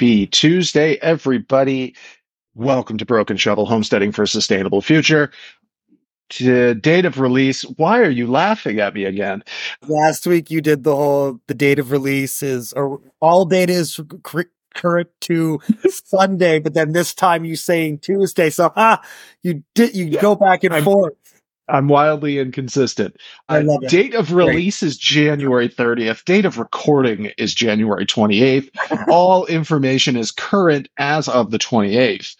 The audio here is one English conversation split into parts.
Happy Tuesday, everybody. Welcome to Broken Shovel Homesteading for a Sustainable Future. To date of release, why are you laughing at me again? Last week you did the whole the date of release is or all data is cr- current to Sunday, but then this time you saying Tuesday. So ah, you did you Yeah, go back and I'm- forth. I'm wildly inconsistent. I Uh, love it. date of release is January 30th. Date of recording is January 28th. All information is current as of the 28th.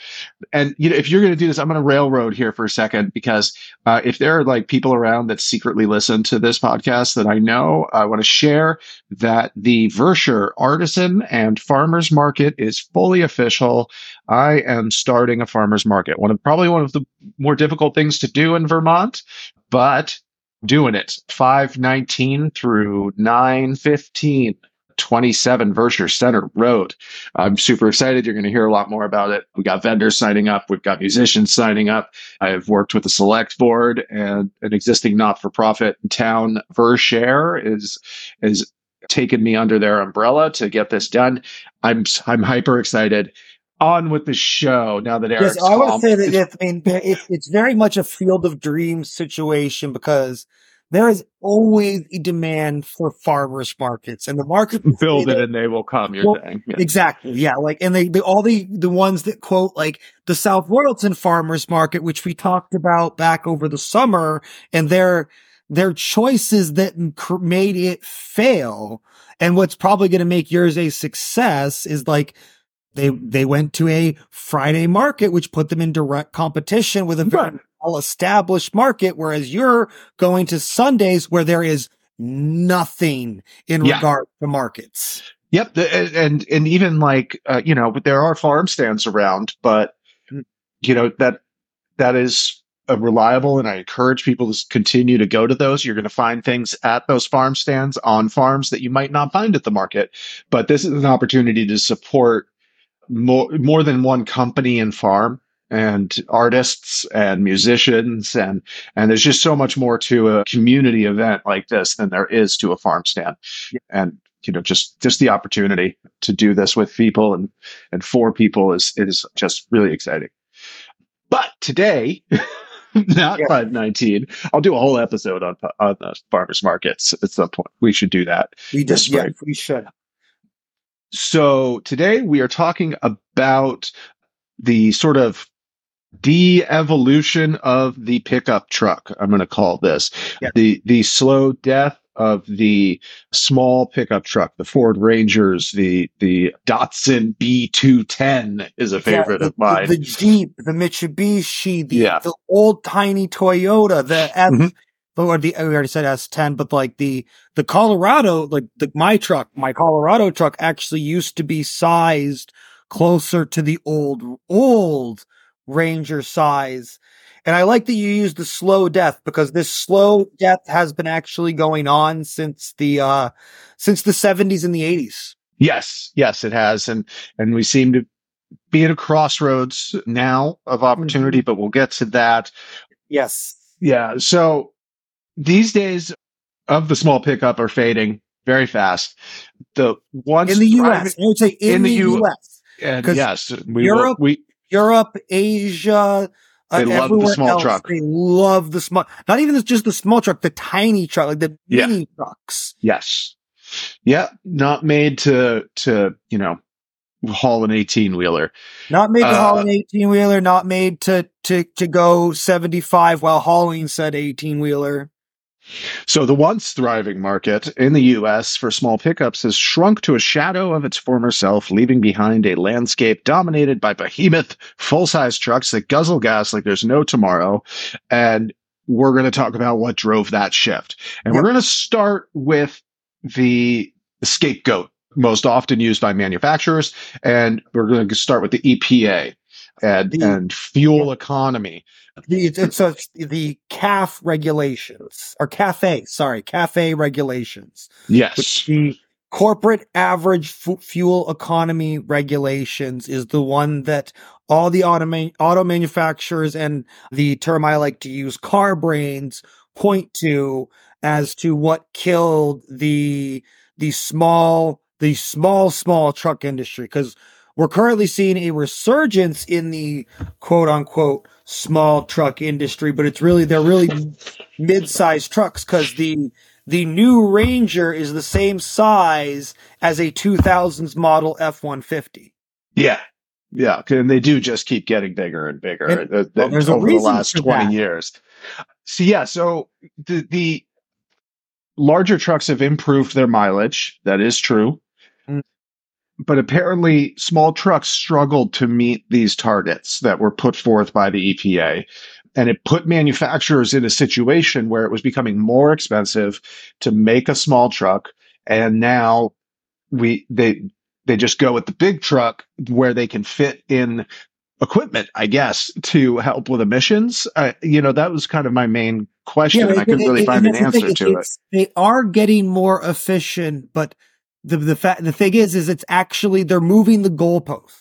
And you know, if you're going to do this, I'm going to railroad here for a second because uh, if there are like people around that secretly listen to this podcast that I know, I want to share that the Vershire Artisan and Farmers Market is fully official. I am starting a farmers market. One of probably one of the more difficult things to do in Vermont, but doing it. 519 through 915. 27 Vershire Center Road. I'm super excited. You're going to hear a lot more about it. We got vendors signing up. We've got musicians signing up. I've worked with the select board and an existing not-for-profit town. Vershire is is taken me under their umbrella to get this done. I'm I'm hyper excited. On with the show now that Eric's Yes, I to say that if, I mean it, it's very much a field of dreams situation because there is always a demand for farmers markets, and the market build it and they will come. You're Well, saying. Yeah. Exactly. Yeah. Like, and they, they, all the, the ones that quote like the South Royalton farmers market, which we talked about back over the summer and their, their choices that made it fail. And what's probably going to make yours a success is like, they, they went to a Friday market, which put them in direct competition with a very Right. well established market. Whereas you're going to Sundays where there is nothing in Yeah. regard to markets. Yep, and and and even like uh, you know, there are farm stands around, but you know that that is a reliable, and I encourage people to continue to go to those. You're going to find things at those farm stands on farms that you might not find at the market, but this is an opportunity to support more more than one company and farm and artists and musicians and and there's just so much more to a community event like this than there is to a farm stand. And you know just just the opportunity to do this with people and and for people is is just really exciting. But today not Yeah. 519 i'll do a whole episode on on the farmers markets at some point. We should do that We just, yeah, we should. So today we are talking about the sort of de-evolution of the pickup truck. I'm going to call this the the slow death of the small pickup truck, the Ford Rangers, the the Datsun B210 is a favorite Yeah, of mine. The, the Jeep, the Mitsubishi, the, Yeah. the old tiny Toyota, the S, Mhm. Or the, we already said S10, but like the, the Colorado, like the, my truck, my Colorado truck actually used to be sized closer to the old, old Ranger size. And I like that you use the slow death because this slow death has been actually going on since the, uh, since the seventies and the eighties. Yes, yes, it has, and and we seem to be at a crossroads now of opportunity, but we'll get to that. Yes. Yeah. So these days of the small pickup are fading very fast. The ones In the US. I would say in, in the the, US. yes, we Europe- will, we Europe, Asia, uh, They love the small else, truck. They love the small, not even just the small truck, the tiny truck, like the Yeah. mini trucks. yes, yeah, not made to to you know haul an eighteen wheeler. Not made to haul Uh, an 18 wheeler, not made to, to, to go 75 while hauling said 18 wheeler. So the once thriving market in the US for small pickups has shrunk to a shadow of its former self, leaving behind a landscape dominated by behemoth full-size trucks that guzzle gas like there's no tomorrow. And we're going to talk about what drove that shift. And we're going to start with the scapegoat most often used by manufacturers. And we're going to start with the EPA and, The- and fuel economy. The, it's, so it's the CAF regulations or CAFE, sorry, CAFE regulations. Yes. the corporate average fu- fuel economy regulations is the one that all the auto, man- auto manufacturers and the term I like to use, car brains, point to as to what killed the the small the small small truck industry because we're currently seeing a resurgence in the quote unquote small truck industry, but it's really, they're really mid-sized trucks because the, the new Ranger is the same size as a 2000s model F-150. Yeah. Yeah. And they do just keep getting bigger and bigger And- uh, well, there's a over the last 20 that. years. So, yeah. So the, the larger trucks have improved their mileage. That is true. Mm. But apparently, small trucks struggled to meet these targets that were put forth by the EPA. And it put manufacturers in a situation where it was becoming more expensive to make a small truck. And now we, they, they just go with the big truck where they can fit in equipment, I guess, to help with emissions. Uh, you know, that was kind of my main question. and I couldn't really and find an answer thing, to it. They are getting more efficient, but the the fact the thing is, is it's actually they're moving the goalpost.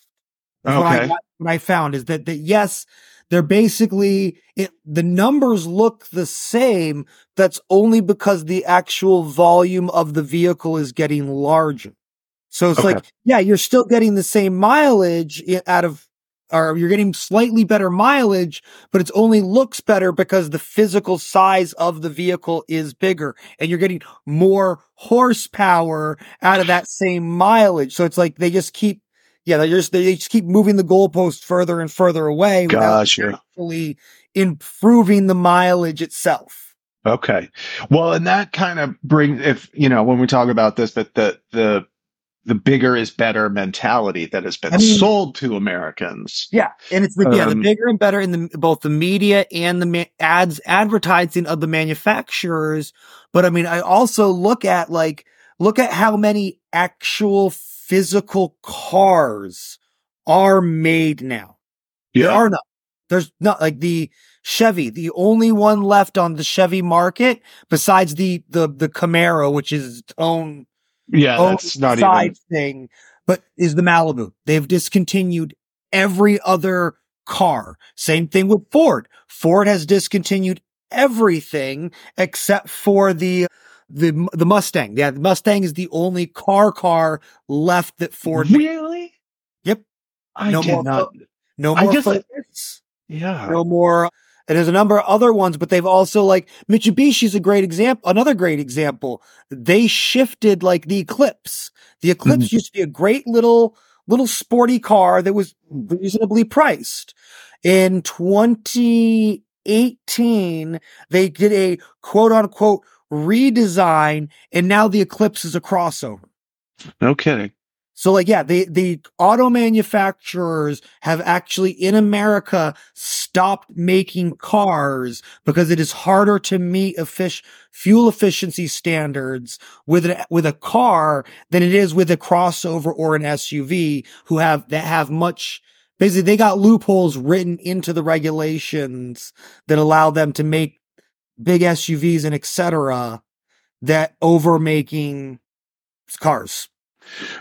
That's What, I, Okay. what I found is that that yes, they're basically it. The numbers look the same. That's only because the actual volume of the vehicle is getting larger. So it's Okay. like, yeah, you're still getting the same mileage eh, out of, or you're getting slightly better mileage, but it's only looks better because the physical size of the vehicle is bigger and you're getting more horsepower out of that same mileage. So it's like they just keep, yeah, they just, they just keep moving the goalpost further and further away without Gotcha. actually improving the mileage itself. Okay. Well, and that kind of brings, if, you know, when we talk about this, that the, the, the bigger is better mentality that has been I mean- sold to Americans. Yeah, and it's the, yeah the Um, bigger and better in the both the media and the ma- ads advertising of the manufacturers. But I mean, I also look at like look at how many actual physical cars are made now. There are not. There's not like the Chevy, the only one left on the Chevy market besides the the the Camaro, which is its own Yeah. own That's not side even, thing, but is the Malibu. They've discontinued every other car. Same thing with Ford. Ford has discontinued everything except for the the the Mustang. Yeah, the Mustang is the only car car left that Ford. makes. really? Yep. I No did more not. fo- No I more guess I- Focus. Yeah. No more. And there's a number of other ones, but they've also like Mitsubishi's a great example. Another great example. They shifted like the Eclipse. The Eclipse mm-hmm. used to be a great little, little sporty car that was reasonably priced. In 2018, they did a quote unquote redesign and now the Eclipse is a crossover. No kidding. So like, yeah, the, the auto manufacturers have actually in America stopped making cars because it is harder to meet effic- fuel efficiency standards with a, with a car than it is with a crossover or an SUV who have, that have much, basically they got loopholes written into the regulations that allow them to make big SUVs and et cetera that over making cars.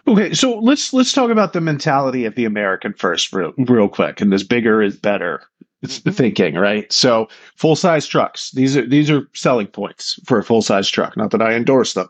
Okay, so let's let's talk about the mentality of the American first, real, real quick. And this bigger is better. It's the Mhm. thinking, right? So full size trucks. These are these are selling points for a full size truck. Not that I endorse them.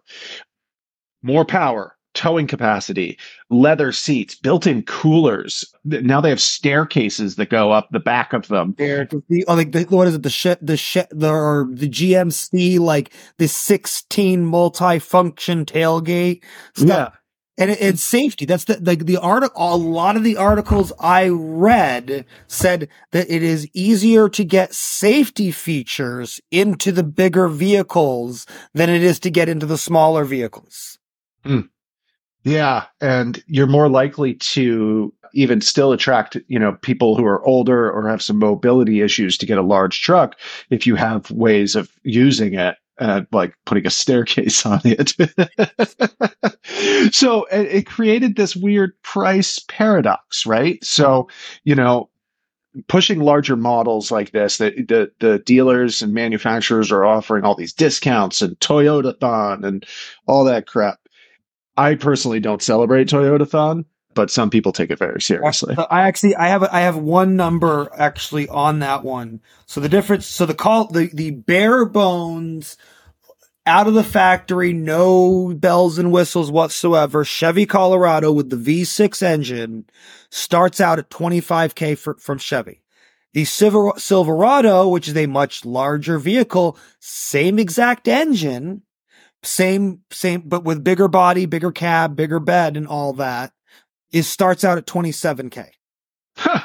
More power, towing capacity, leather seats, built-in coolers. Now they have staircases that go up the back of them. the oh, like the, what is it the the sh- the or the GMC like the 16 multi-function tailgate stuff. And it, it's safety. That's the like the article. A lot of the articles I read said that it is easier to get safety features into the bigger vehicles than it is to get into the smaller vehicles. Hmm. Yeah, and you're more likely to even still attract, you know, people who are older or have some mobility issues to get a large truck if you have ways of using it, uh, like putting a staircase on it. so it, it created this weird price paradox, right? So, you know, pushing larger models like this, the, the the dealers and manufacturers are offering all these discounts and Toyota-thon and all that crap. I personally don't celebrate Toyota-thon, but some people take it very seriously. I actually I have a, I have one number actually on that one. So the difference so the call the the bare bones out of the factory, no bells and whistles whatsoever. Chevy Colorado with the V6 engine starts out at 25k for, from Chevy. The Silver, Silverado, which is a much larger vehicle, same exact engine, same, same, but with bigger body, bigger cab, bigger bed and all that, is starts out at 27k. Huh.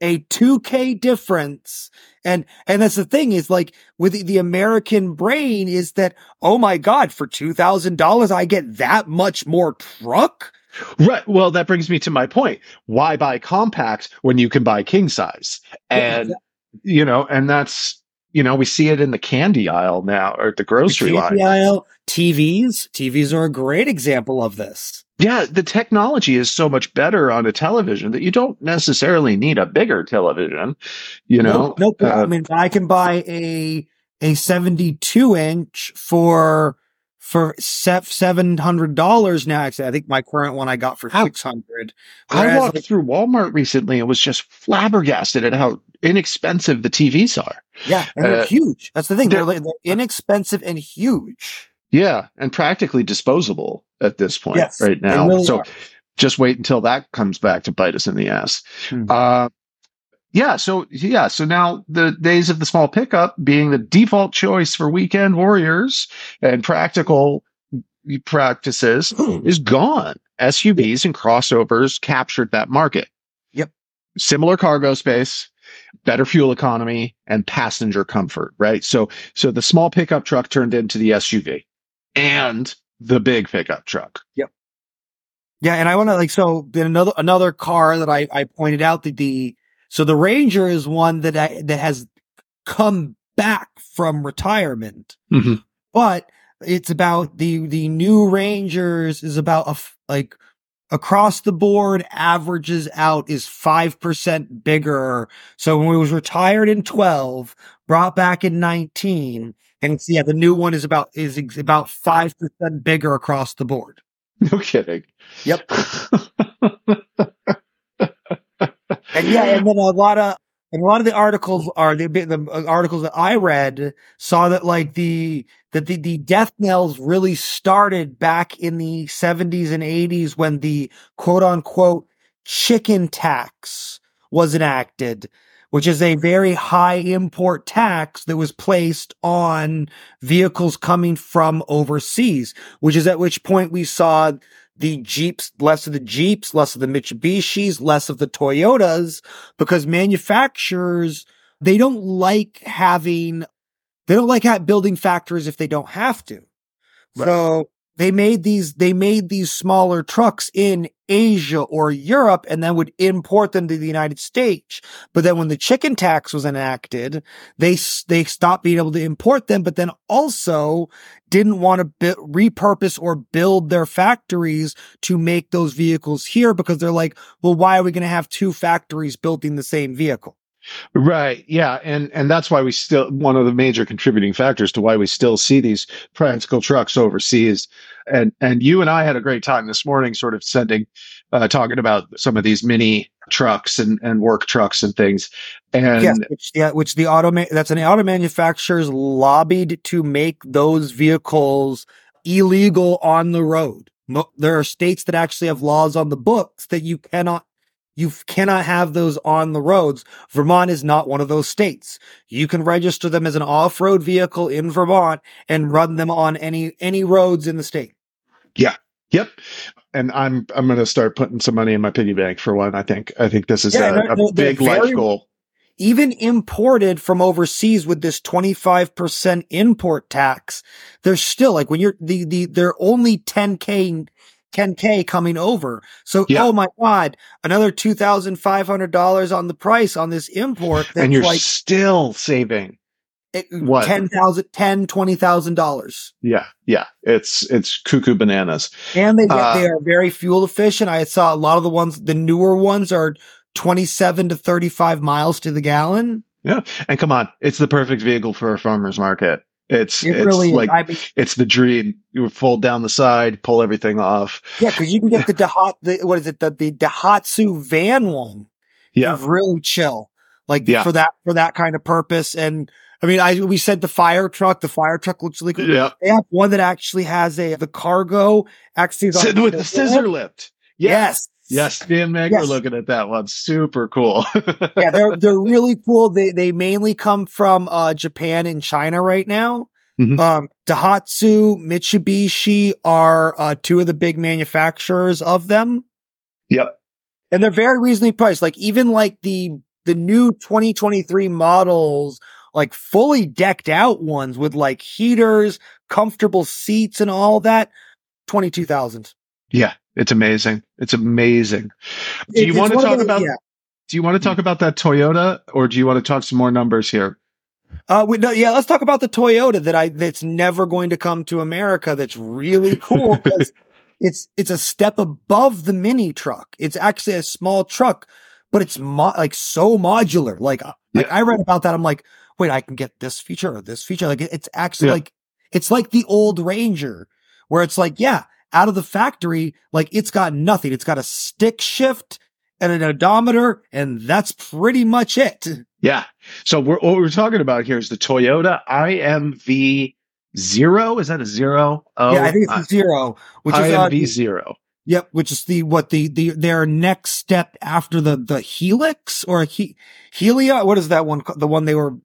A 2k difference. And, and that's the thing is like with the, the American brain is that, oh my God, for $2,000, I get that much more truck. Right. Well, that brings me to my point. Why buy compact when you can buy king size? And, you know, and that's, you know, we see it in the candy aisle now or the grocery The line. aisle, TVs, TVs are a great example of this. Yeah, the technology is so much better on a television that you don't necessarily need a bigger television. You know, Nope. nope. I Uh, mean, I can buy a a seventy two inch for for seven hundred dollars now. Actually, I think my current one I got for six hundred. I walked through Walmart recently and was just flabbergasted at how inexpensive the TVs are. yeah, and they're uh, huge. That's the thing. They're, they're- they're inexpensive and huge. Yeah, and practically disposable at this point Yes, right now. really so are. just wait until that comes back to bite us in the ass. Hmm. Uh, yeah, so yeah, so now the days of the small pickup being the default choice for weekend warriors and practical practices hmm. is gone. SUVs and crossovers captured that market. Yep. Similar cargo space, better fuel economy, and passenger comfort, right? So so the small pickup truck turned into the SUV and the big pickup truck. Yep. Yeah, and I want to like so then another another car that I I pointed out that the so the Ranger is one that I that has come back from retirement, Mhm. but it's about the the new Rangers is about a f- like across the board averages out is 5% bigger. So when we was retired in 12, brought back in 19, and it's, yeah, the new one is about is ex- about 5% bigger across the board. No kidding. Yep. And yeah, and then a lot of and a lot of the articles are the the articles that I read saw that like the that the, the death knells really started back in the 70s and 80s when the quote unquote chicken tax was enacted, which is a very high import tax that was placed on vehicles coming from overseas, which is at which point we saw the Jeeps, less of the Jeeps, less of the Mitsubishis, less of the Toyotas, because manufacturers, they don't like having, they don't like building factories if they don't have to. Right. So they made these, they made these smaller trucks in Asia or Europe and then would import them to the United States. But then when the chicken tax was enacted, they, they stopped being able to import them, but then also didn't want to bi- repurpose or build their factories to make those vehicles here because they're like, well, why are we going to have two factories building the same vehicle? Right. Yeah. And and that's why we still one of the major contributing factors to why we still see these practical trucks overseas. And and you and I had a great time this morning sort of sending uh talking about some of these mini trucks and, and work trucks and things. And yes, which, yeah, which the auto ma- that's an auto manufacturers lobbied to make those vehicles illegal on the road. There are states that actually have laws on the books that you cannot you cannot have those on the roads. Vermont is not one of those states. You can register them as an off-road vehicle in Vermont and run them on any any roads in the state. Yeah. Yep. And I'm I'm going to start putting some money in my piggy bank for one. I think I think this is Yeah, a, they're- they're- big life goal. even imported from overseas with this 25% import tax, there's still like when you're the, the, they're only 10K, 10K coming over. So, Yeah. oh my God, another $2,500 on the price on this import. That's And you're like still saving. it- what? 10,000, 10, $20,000. Yeah. Yeah. It's it's cuckoo bananas. And they, Uh, they are very fuel efficient. I saw a lot of the ones, the newer ones are 27 to 35 miles to the gallon. Yeah, and come on, it's the perfect vehicle for a farmer's market. It's It it's really like. I mean, it's the dream. You fold down the side, pull everything off. Yeah, because you can get the Dahat, the, what is it, the, the Daihatsu van one. Yeah. really chill, like Yeah. for that for that kind of purpose. And I mean, I we said the fire truck. The fire truck looks really cool. Yeah. They have one that actually has a the cargo actually with the scissor lift. Yes. Yes. Yes. Me and Meg Yes. were looking at that one. Super cool. yeah, they're they're really cool. They they mainly come from uh Japan and China right now. Mhm. Um Daihatsu, Mitsubishi are uh two of the big manufacturers of them. Yep. And they're very reasonably priced. Like even like the the new 2023 models, like fully decked out ones with like heaters, comfortable seats and all that, 22,000. Yeah. It's amazing. It's amazing. Do you It's want to talk those- about yeah. do you want to talk about that Toyota or do you want to talk some more numbers here? Uh, we, no, yeah, let's talk about the Toyota that I, that's never going to come to America. That's really cool because it's, it's a step above the mini truck. It's actually a small truck, but it's mo- like so modular. Like, uh, like Yeah. I read about that. I'm like, wait, I can get this feature or this feature. Like it's actually Yeah. like, it's like the old Ranger where it's like, yeah, out of the factory, like it's got nothing. It's got a stick shift and an odometer and that's pretty much it. Yeah. So we're, what we're talking about here is the Toyota IMV zero. Is that a zero? Oh, yeah, I think it's a zero, which is uh, IMV zero. Yep, which is the what the the their next step after the the Helix or he, Helia. What is that one? The one they were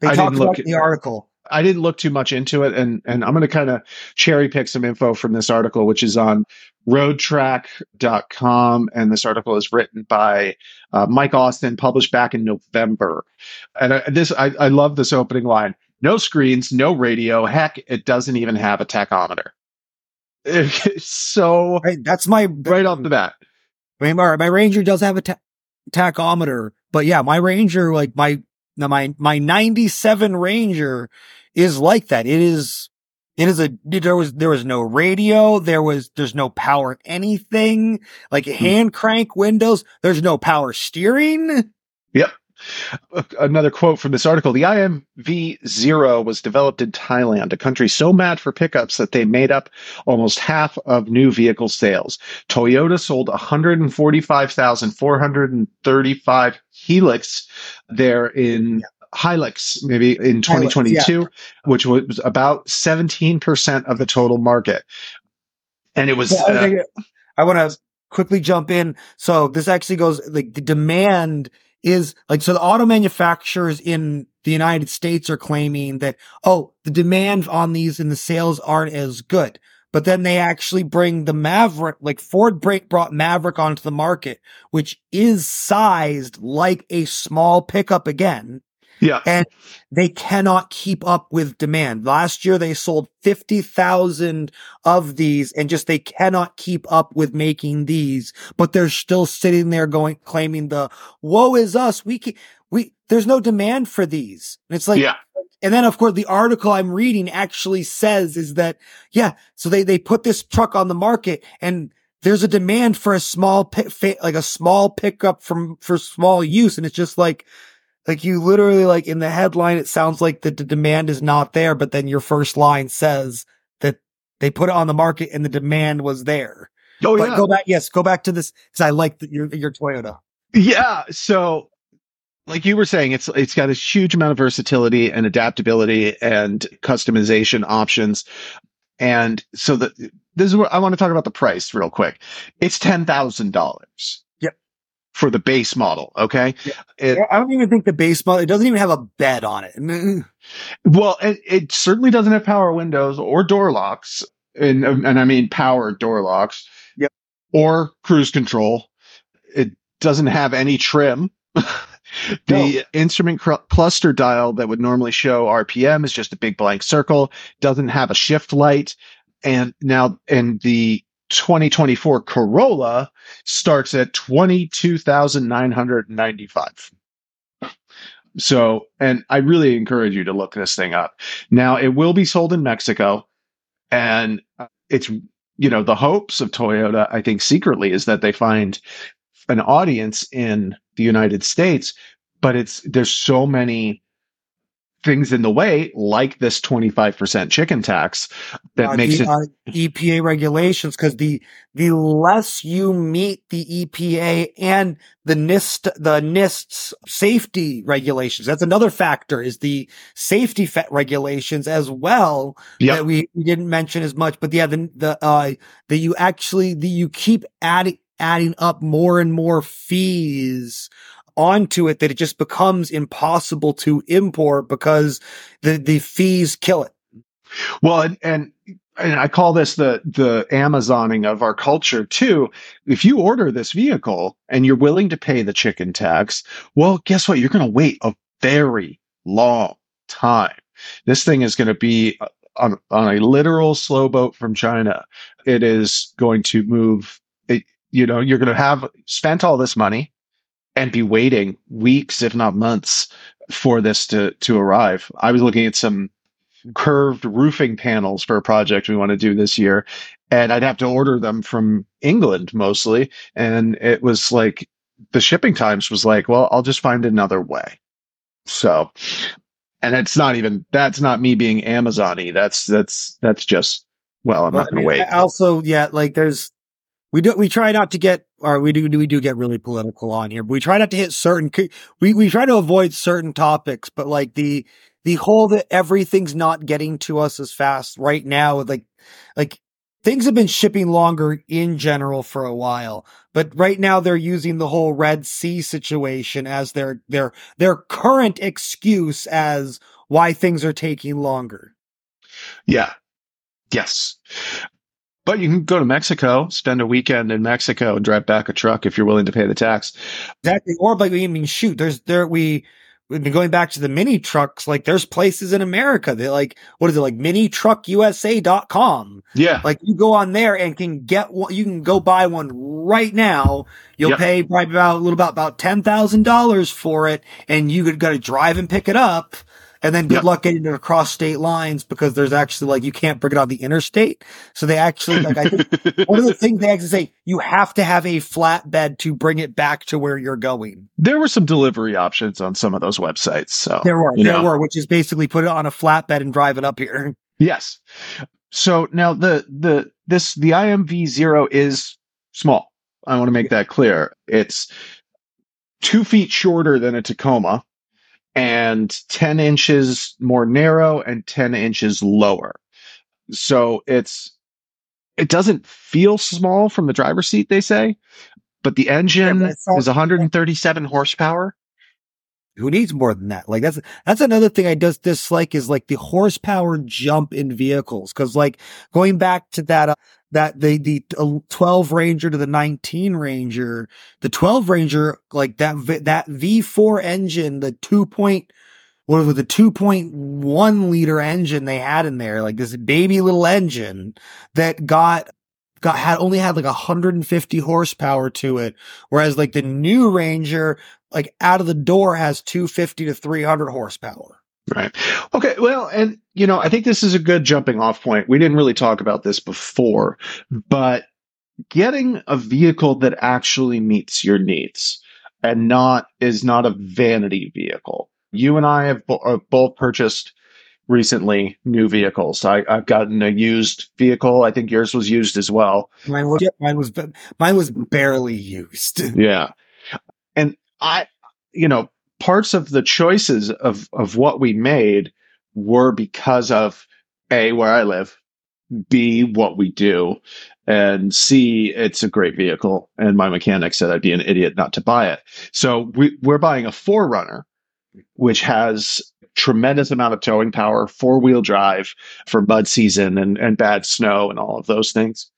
they I talked about in the article. I didn't look too much into it, and and I'm going to kind of cherry pick some info from this article, which is on roadtrack.com, and this article is written by uh, Mike Austin, published back in November. And I, this, I, I love this opening line: "No screens, no radio. Heck, it doesn't even have a tachometer." It's so Right, that's my right off the bat. My, my my Ranger does have a ta- tachometer, but yeah, my Ranger like my now my my ninety seven Ranger is like that. It is. It is a there was there was no radio there was there's no power anything like hmm. hand crank windows there's no power steering Yep. Another quote from this article. The IMV Zero was developed in Thailand, a country so mad for pickups that they made up almost half of new vehicle sales. Toyota sold 145,435 Helix there in Hilux, maybe in 2022, which was about 17% of the total market. And it was, Yeah, uh, think- I want to quickly jump in. So this actually goes like the demand is like, so the auto manufacturers in the United States are claiming that, oh, the demand on these and the sales aren't as good. But then they actually bring the Maverick, like Ford break brought Maverick onto the market, which is sized like a small pickup again yeah. and they cannot keep up with demand. Last year they sold 50,000 of these and just they cannot keep up with making these, but they're still sitting there going, claiming the woe is us. We can, we, there's no demand for these. And it's like, yeah. and then of course the article I'm reading actually says is that, yeah, so they, they put this truck on the market and there's a demand for a small, like a small pickup from, for small use. And it's just like, like you literally like in the headline, it sounds like the, the demand is not there, but then your first line says that they put it on the market and the demand was there. Oh, but yeah. go back, yes, go back to this because I like the, your your Toyota. Yeah. So, like you were saying, it's it's got a huge amount of versatility and adaptability and customization options. And so the this is where I want to talk about the price real quick. It's ten thousand dollars. For the base model. Okay. Yeah. It, I don't even think the base model it doesn't even have a bed on it. well, it, it certainly doesn't have power windows or door locks, and and I mean power door locks. Yep. Or cruise control. It doesn't have any trim. the instrument cr- cluster dial that would normally show RPM is just a big blank circle. Doesn't have a shift light, and now and the 2024 Corolla starts at 22,995. So, and I really encourage you to look this thing up. Now, it will be sold in Mexico, and uh, it's, you know, the hopes of Toyota, I think secretly, is that they find an audience in the United States, but it's, there's so many things in the way, like this 25% chicken tax that uh, makes the, it. uh, EPA regulations because the the less you meet the EPA and the NHTSA the NHTSA's safety regulations. That's another factor is the safety fa- regulations as well Yep. that we, we didn't mention as much. But yeah, the the uh that you actually the you keep adding adding up more and more fees onto it that it just becomes impossible to import because the the fees kill it. Well, and, and and I call this the the Amazoning of our culture too. If you order this vehicle and you're willing to pay the chicken tax, well, guess what? You're going to wait a very long time. This thing is going to be uh, on on a literal slow boat from China. It is going to move. It, you know, you're going to have spent all this money and be waiting weeks, if not months, for this to to arrive. I was looking at some curved roofing panels for a project we want to do this year. And I'd have to order them from England mostly. And it was like the shipping times was like, well, I'll just find another way. So, and it's not even, that's not me being Amazon-y. That's, that's, that's just, well, I'm not going to wait. Also, yeah, like there's we do we try not to get or we do we do get really political on here. But we try not to hit certain we we try to avoid certain topics, but like the the whole that everything's not getting to us as fast right now like like things have been shipping longer in general for a while, but right now they're using the whole Red Sea situation as their their their current excuse as why things are taking longer. Yeah. Yes. But you can go to Mexico, spend a weekend in Mexico and drive back a truck if you're willing to pay the tax. Exactly. Or like I mean, shoot, there's there we we've been going back to the mini trucks. Like there's places in America that like what is it like minitruckusa.com. Yeah. Like you go on there and can get one. You can go buy one right now. You'll Yep. pay probably about a little about about ten thousand dollars for it, and you could got to drive and pick it up. And then good Yep. luck getting it across state lines because there's actually like you can't bring it on the interstate. So they actually like I think one of the things they actually say you have to have a flatbed to bring it back to where you're going. there were some delivery options on some of those websites. So There were, there know. were, which is basically put it on a flatbed and drive it up here. Yes. So now the the this the IMV zero is small. I want to make that clear. It's two feet shorter than a Tacoma and 10 inches more narrow and 10 inches lower. So it's it doesn't feel small from the driver's seat, they say, but the engine but is 137 horsepower. Who needs more than that? Like that's that's another thing I just dislike is like the horsepower jump in vehicles. Cause like going back to that uh, that the the uh, 12 Ranger to the 19 Ranger, the 12 Ranger like that that V4 engine, the 2 point what was the 2.1 liter engine they had in there, like this baby little engine that got got had only had like 150 horsepower to it, whereas like the new Ranger, like out of the door, has 250 to 300 horsepower. Right. Okay. Well, and you know, I think this is a good jumping off point. We didn't really talk about this before, but getting a vehicle that actually meets your needs and not is not a vanity vehicle. You and I have bo- uh, both purchased recently new vehicles. I, I've gotten a used vehicle. I think yours was used as well. Mine was mine was mine was barely used. Yeah. And I, you know, parts of the choices of, of what we made were because of A, where I live, B, what we do, and C, it's a great vehicle. And my mechanic said I'd be an idiot not to buy it. So we, we're buying a 4Runner, which has tremendous amount of towing power, four wheel drive for mud season and, and bad snow and all of those things.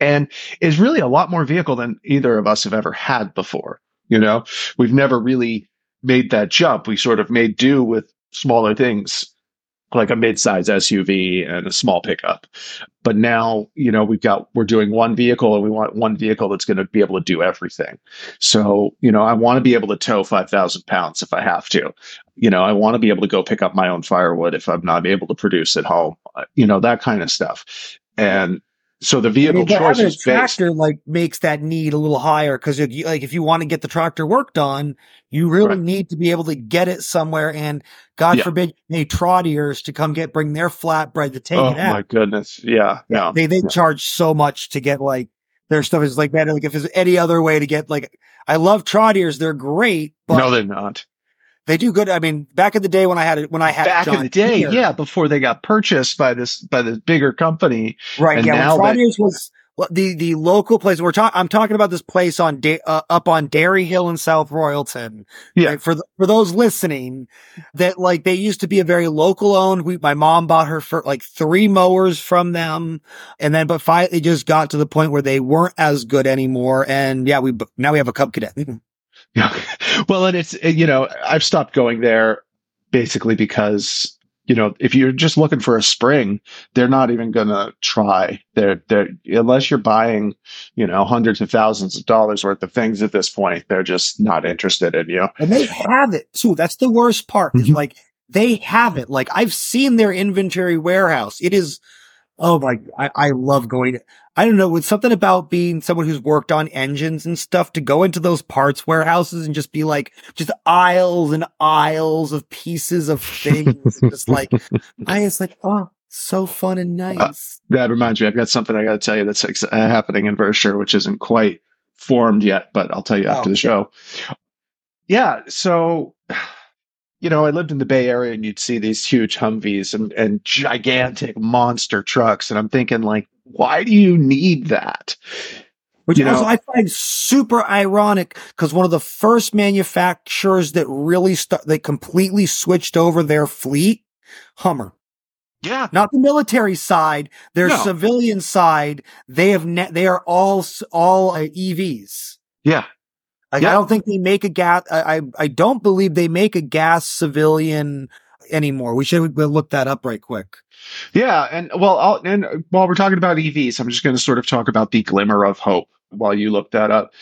And is really a lot more vehicle than either of us have ever had before. You know, we've never really made that jump. We sort of made do with smaller things like a mid-size SUV and a small pickup. But now, you know, we've got we're doing one vehicle and we want one vehicle that's going to be able to do everything. So, you know, I want to be able to tow 5,000 pounds if I have to. You know, I want to be able to go pick up my own firewood if I'm not able to produce at home. Uh, You know, that kind of stuff. And So the I vehicle mean, choice is based. like makes that need a little higher because like if you want to get the tractor worked on, you really Right. need to be able to get it somewhere. And God Yeah. forbid, hey, trottiers to come get bring their flatbread to take Oh it out. my goodness. Yeah. No. They they Yeah. charge so much to get like their stuff is like that. Like if there's any other way to get like I love trottiers, they're great, but no, they're not. They do good. I mean, back in the day when I had it, when I had Back in the day, yeah, before they got purchased by this by this bigger company. right? and yeah, they- Trottiers was the the local place. We're talking. I'm talking about this place on da- uh, up on Dairy Hill in South Royalton. Yeah. Right? For th- for those listening, that like they used to be a very local owned. We my mom bought her for like three mowers from them, and then but finally just got to the point where they weren't as good anymore. And yeah, we now we have a Cub Cadet. Yeah. Well, and it's you know I've stopped going there basically because you know if you're just looking for a spring, they're not even gonna try. They're they're unless you're buying you know hundreds of thousands of dollars worth of things at this point, they're just not interested in you. And they have it too. That's the worst part. Is Mhm. like they have it. Like I've seen their inventory warehouse. It is, oh my, I, I love going. I don't know. It's something about being someone who's worked on engines and stuff to go into those parts warehouses and just be like, just aisles and aisles of pieces of things. just like, I was like, oh, so fun and nice. That reminds me, I've got something I got to tell you that's ex- uh, happening in Berkshire, which isn't quite formed yet, but I'll tell you after Oh, the show. Yeah, so you know, I lived in the Bay Area, and you'd see these huge Humvees and and gigantic monster trucks, and I'm thinking, like, why do you need that? Which You know- I find super ironic because one of the first manufacturers that really st- they completely switched over their fleet, Hummer, Yeah, not the military side, their No. civilian side. They have ne- they are all all uh, EVs. yeah, Like Yeah. I don't think they make a gas. I, I I don't believe they make a gas civilian anymore. We should look that up right quick. yeah. And well, I'll, and uh, while we're talking about EVs, I'm just going to sort of talk about the glimmer of hope while you look that up.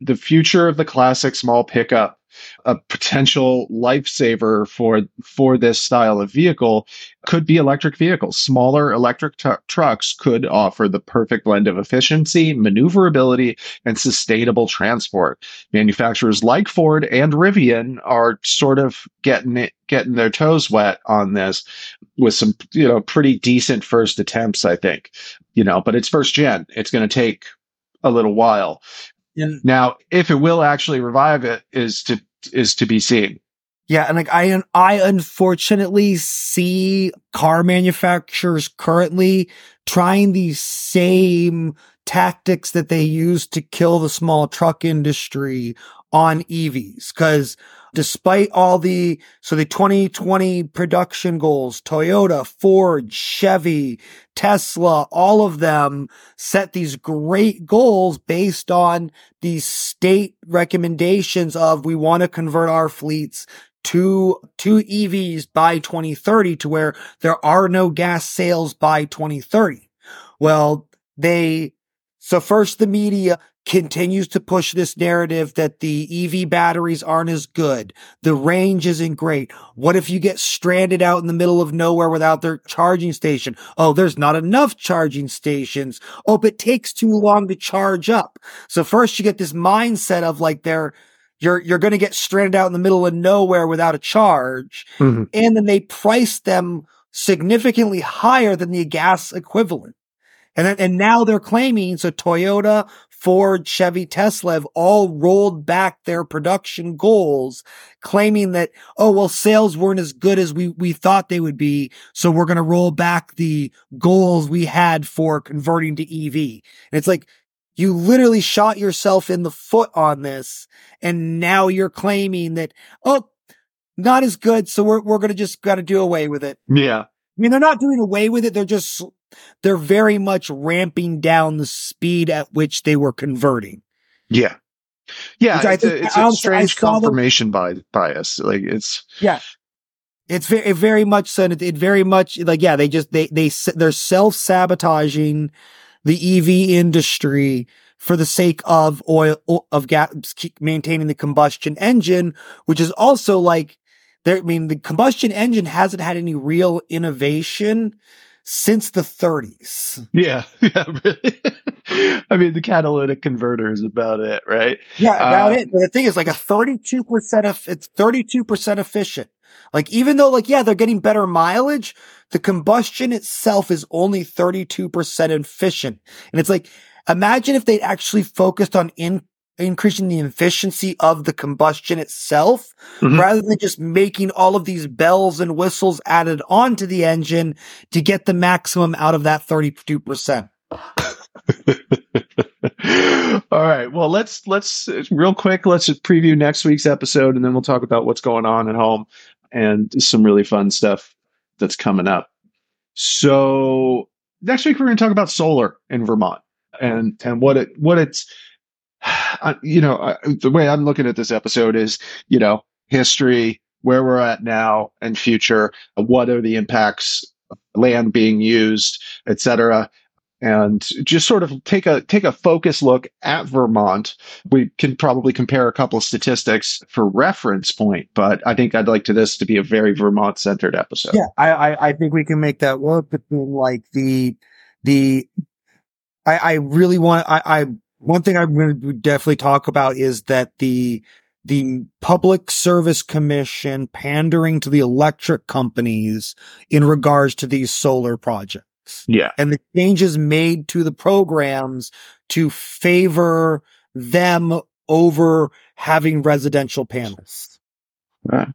The future of the classic small pickup, a potential lifesaver for for this style of vehicle, could be electric vehicles. Smaller electric tu- trucks could offer the perfect blend of efficiency, maneuverability, and sustainable transport. Manufacturers like Ford and Rivian are sort of getting it, getting their toes wet on this with some, you know, pretty decent first attempts, I think. You know, but it's first gen. It's going to take a little while. And Now, if it will actually revive it is to is to be seen. Yeah, and like I I unfortunately see car manufacturers currently trying these same tactics that they use to kill the small truck industry on EVs cuz despite all the so the 2020 production goals Toyota, Ford, Chevy, Tesla, all of them set these great goals based on these state recommendations of we want to convert our fleets to to EVs by 2030 to where there are no gas sales by 2030. Well, they so first the media continues to push this narrative that the EV batteries aren't as good. The range isn't great. What if you get stranded out in the middle of nowhere without their charging station? Oh, there's not enough charging stations. Oh, but it takes too long to charge up. So first you get this mindset of like they're you're you're going to get stranded out in the middle of nowhere without a charge mm-hmm. and then they price them significantly higher than the gas equivalent. And then, and now they're claiming so Toyota, Ford, Chevy, Tesla have all rolled back their production goals, claiming that, oh, well, sales weren't as good as we, we thought they would be. So we're going to roll back the goals we had for converting to EV. And it's like, you literally shot yourself in the foot on this. And now you're claiming that, oh, not as good. So we're, we're going to just got to do away with it. Yeah. I mean, they're not doing away with it. They're just, they're very much ramping down the speed at which they were converting. Yeah. Yeah, Which it's, a, it's a strange saw them- confirmation bias. Like it's yeah. It's very, very much so. It, it very much like, yeah, they just, they, they, they're self sabotaging the EV industry for the sake of oil, of gas, maintaining the combustion engine, which is also like, there, I mean, the combustion engine hasn't had any real innovation since the 30s. Yeah, yeah, really. I mean, the catalytic converter is about it, right? Yeah, about uh, it. But the thing is, like a 32% of it's 32% efficient. Like, even though, like, yeah, they're getting better mileage, the combustion itself is only 32% efficient. And it's like, imagine if they actually focused on in increasing the efficiency of the combustion itself mm-hmm. rather than just making all of these bells and whistles added onto the engine to get the maximum out of that 32%. all right. Well, let's let's real quick. Let's just preview next week's episode, and then we'll talk about what's going on at home and some really fun stuff that's coming up. So next week we're going to talk about solar in Vermont and and what it what it's you know, the way I'm looking at this episode is, you know, history, where we're at now, and future. What are the impacts? Land being used, et cetera, and just sort of take a take a focus look at Vermont. We can probably compare a couple of statistics for reference point, but I think I'd like to this to be a very Vermont centered episode. Yeah, I, I, I think we can make that work between like the the I I really want I I one thing I'm going to definitely talk about is that the the public service commission pandering to the electric companies in regards to these solar projects. Yeah. And the changes made to the programs to favor them over having residential panels. Uh,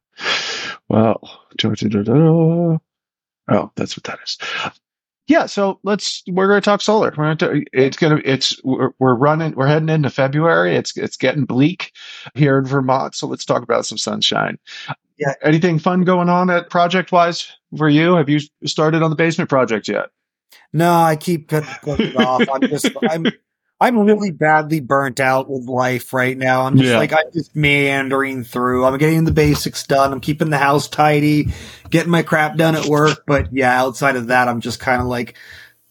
well, oh, that's what that is yeah, so let's we're going to talk solar. We're going to it's going to it's we're, we're running we're heading into February. It's it's getting bleak here in Vermont, so let's talk about some sunshine. Yeah, anything fun going on at project wise for you? Have you started on the basement project yet? No, I keep putting it off. I'm just I'm I'm really badly burnt out with life right now. I'm just yeah. like I'm just meandering through. I'm getting the basics done. I'm keeping the house tidy, getting my crap done at work. But yeah, outside of that, I'm just kind of like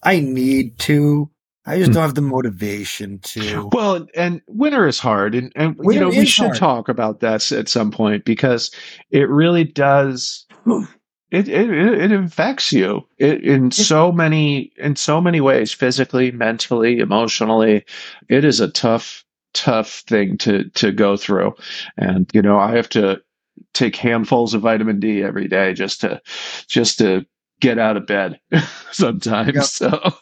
I need to. I just hmm. don't have the motivation to. Well, and winter is hard, and, and you know we should hard. talk about that at some point because it really does it it it infects you. It, in so many in so many ways physically mentally emotionally it is a tough tough thing to to go through. And you know i have to take handfuls of vitamin d every day just to just to get out of bed sometimes. Yep. So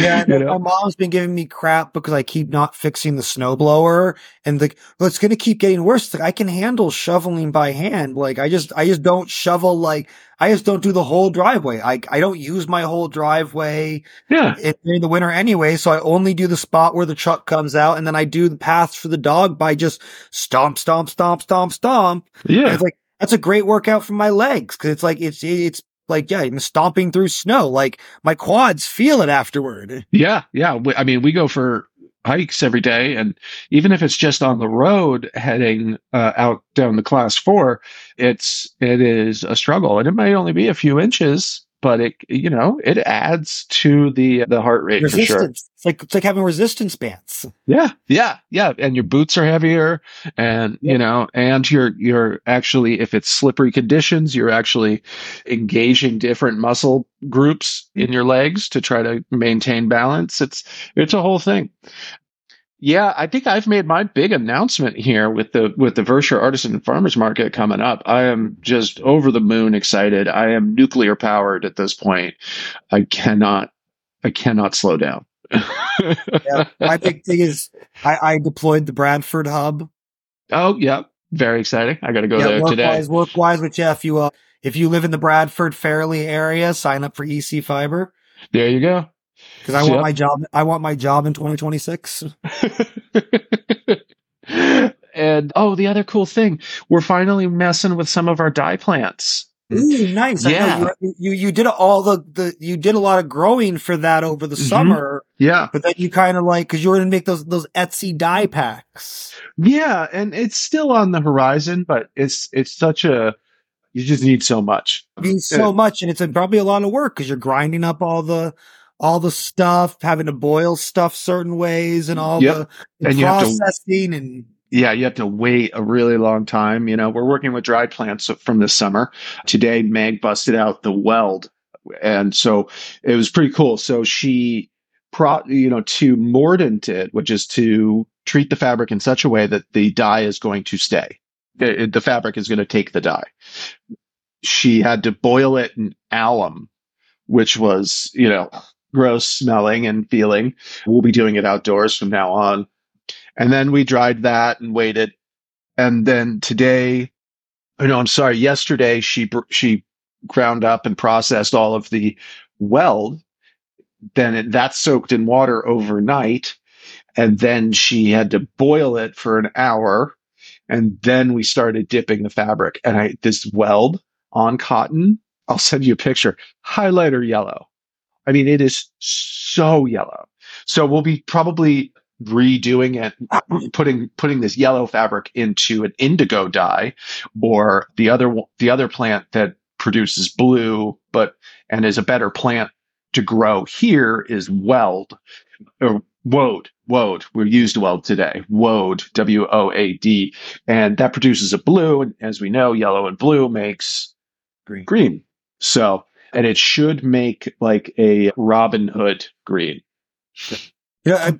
yeah, you know? my mom's been giving me crap because I keep not fixing the snowblower, and like, well, it's going to keep getting worse. Like, I can handle shoveling by hand. Like, I just, I just don't shovel. Like, I just don't do the whole driveway. I, I don't use my whole driveway. Yeah, during the winter anyway. So I only do the spot where the truck comes out, and then I do the paths for the dog by just stomp, stomp, stomp, stomp, stomp. Yeah, and it's like that's a great workout for my legs because it's like it's it's like yeah, I'm stomping through snow. Like my quads feel it afterward. Yeah, yeah. I mean, we go for hikes every day, and even if it's just on the road heading uh, out down the class four, it's it is a struggle, and it might only be a few inches, but it you know it adds to the the heart rate resistance. for sure. It's like it's like having resistance bands. Yeah, yeah, yeah. And your boots are heavier, and you know, and you're you're actually if it's slippery conditions, you're actually engaging different muscle groups in your legs to try to maintain balance. It's it's a whole thing. Yeah, I think I've made my big announcement here with the with the Vershire Artisan and Farmers Market coming up. I am just over the moon excited. I am nuclear powered at this point. I cannot I cannot slow down. yeah, my big thing is I, I, deployed the Bradford hub. Oh yeah, very exciting. I got to go yeah, there work today. Wise, work wise with Jeff. You uh, if you live in the Bradford Fairlee area, sign up for EC Fiber. There you go because I want my job. I want my job in 2026. and oh, the other cool thing, we're finally messing with some of our dye plants. Ooh, nice. Yeah. You, you, you did all the, the, you did a lot of growing for that over the mm-hmm. summer. Yeah. But then you kind of like, cause you were going to make those, those Etsy dye packs. Yeah. And it's still on the horizon, but it's, it's such a, you just need so much. You need so much. And it's a, probably a lot of work because you're grinding up all the, all the stuff, having to boil stuff certain ways and all yep. the, the and processing to, and yeah, you have to wait a really long time. You know, we're working with dried plants from this summer. Today, Meg busted out the weld and so it was pretty cool. So she, pro, you know, to mordant it, which is to treat the fabric in such a way that the dye is going to stay. The, the fabric is going to take the dye. She had to boil it in alum, which was, you know, gross smelling and feeling. We'll be doing it outdoors from now on. And then we dried that and waited. And then today, oh no, I'm sorry, yesterday she, she ground up and processed all of the weld. Then it, that's soaked in water overnight. And then she had to boil it for an hour. And then we started dipping the fabric. And I, this weld on cotton, I'll send you a picture, highlighter yellow. I mean, it is so yellow. So we'll be probably redoing it, putting putting this yellow fabric into an indigo dye, or the other the other plant that produces blue, but and is a better plant to grow here is weld uh, or woad. Woad. We used weld today. Woad. W O A D, and that produces a blue. And as we know, yellow and blue makes Green. Green. So, and it should make like a Robin Hood green. Yeah, I,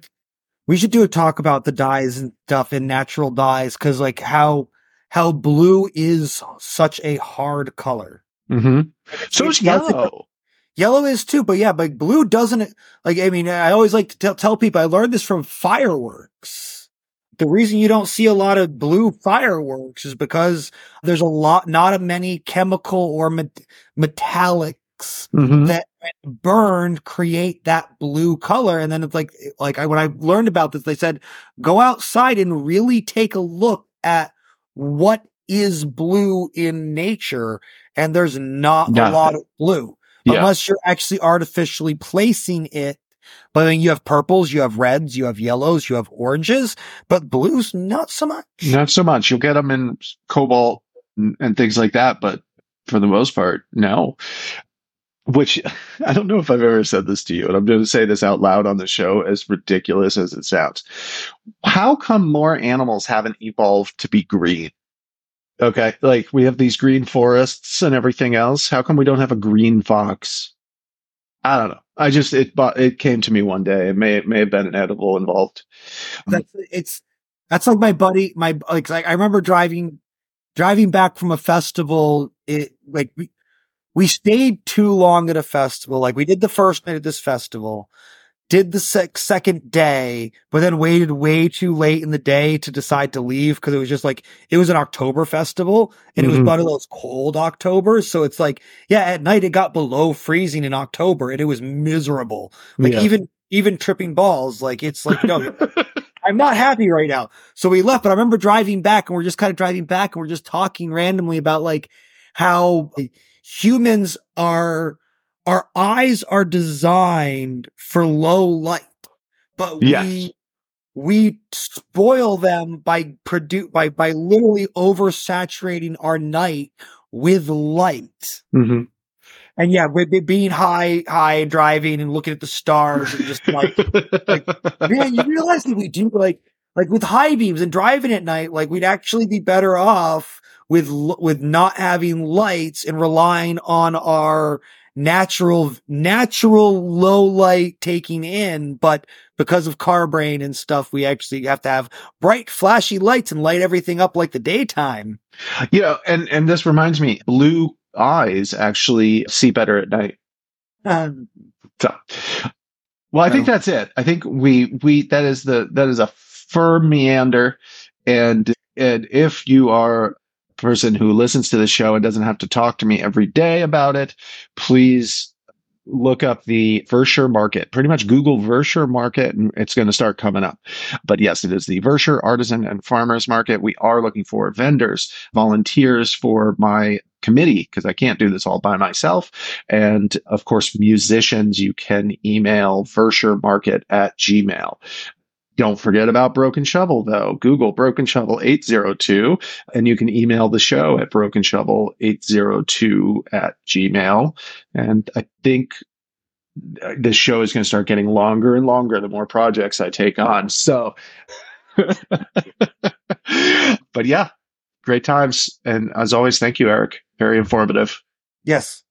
we should do a talk about the dyes and stuff and natural dyes because like how how blue is such a hard color. Mm-hmm. So is yellow. Yellow is too, but yeah, but blue doesn't like. I mean, I always like to tell, tell people I learned this from fireworks. The reason you don't see a lot of blue fireworks is because there's a lot, not a many chemical or met- metallics Mhm. that burned create that blue color. And then it's like, like I, when I learned about this, they said, go outside and really take a look at what is blue in nature. And there's not a lot of blue Yeah. unless you're actually artificially placing it. But then you have purples, you have reds, you have yellows, you have oranges, but blues, not so much. Not so much. You'll get them in cobalt and, and things like that, but for the most part, no. Which I don't know if I've ever said this to you, and I'm going to say this out loud on the show, as ridiculous as it sounds. How come more animals haven't evolved to be green? Okay, like we have these green forests and everything else. How come we don't have a green fox? I don't know. I just it it came to me one day. It may it may have been an edible involved. That's it's that's like my buddy, my like, I remember driving driving back from a festival. It like we stayed too long at a festival. Like we did the first night at this festival, did the sec- second day, but then waited way too late in the day to decide to leave because it was just like it was an October festival and it was Mhm. one of those cold Octobers. So it's like yeah, at night it got below freezing in October and it was miserable. Like Yeah. even even tripping balls, like it's like no. I'm not happy right now. So we left, but I remember driving back and we're just kind of driving back and we're just talking randomly about like how humans are, our eyes are designed for low light, but Yes. we, we spoil them by produ by, by literally oversaturating our night with light. Mhm. And yeah, with it being high, high and driving and looking at the stars and just like, man, you realize that we do like like with high beams and driving at night, like we'd actually be better off with with not having lights and relying on our natural natural low light taking in, but because of car brain and stuff, we actually have to have bright flashy lights and light everything up like the daytime. You know, and and this reminds me, blue eyes actually see better at night. Um, So, well, I think that's it. I think we we that is the that is a firm meander, and and if you are person who listens to the show and doesn't have to talk to me every day about it, please look up the Vershire Market. Pretty much Google Vershire Market, and it's going to start coming up. But yes, it is the Vershire Artisan and Farmers Market. We are looking for vendors, volunteers for my committee because I can't do this all by myself. And of course, musicians, you can email vershiremarket at gmail. Don't forget about Broken Shovel, though. Google Broken Shovel 802, and you can email the show at Broken Shovel 802 at gmail. And I think this show is going to start getting longer and longer the more projects I take on. So, but yeah, great times. And as always, thank you, Eric. Very informative. yes.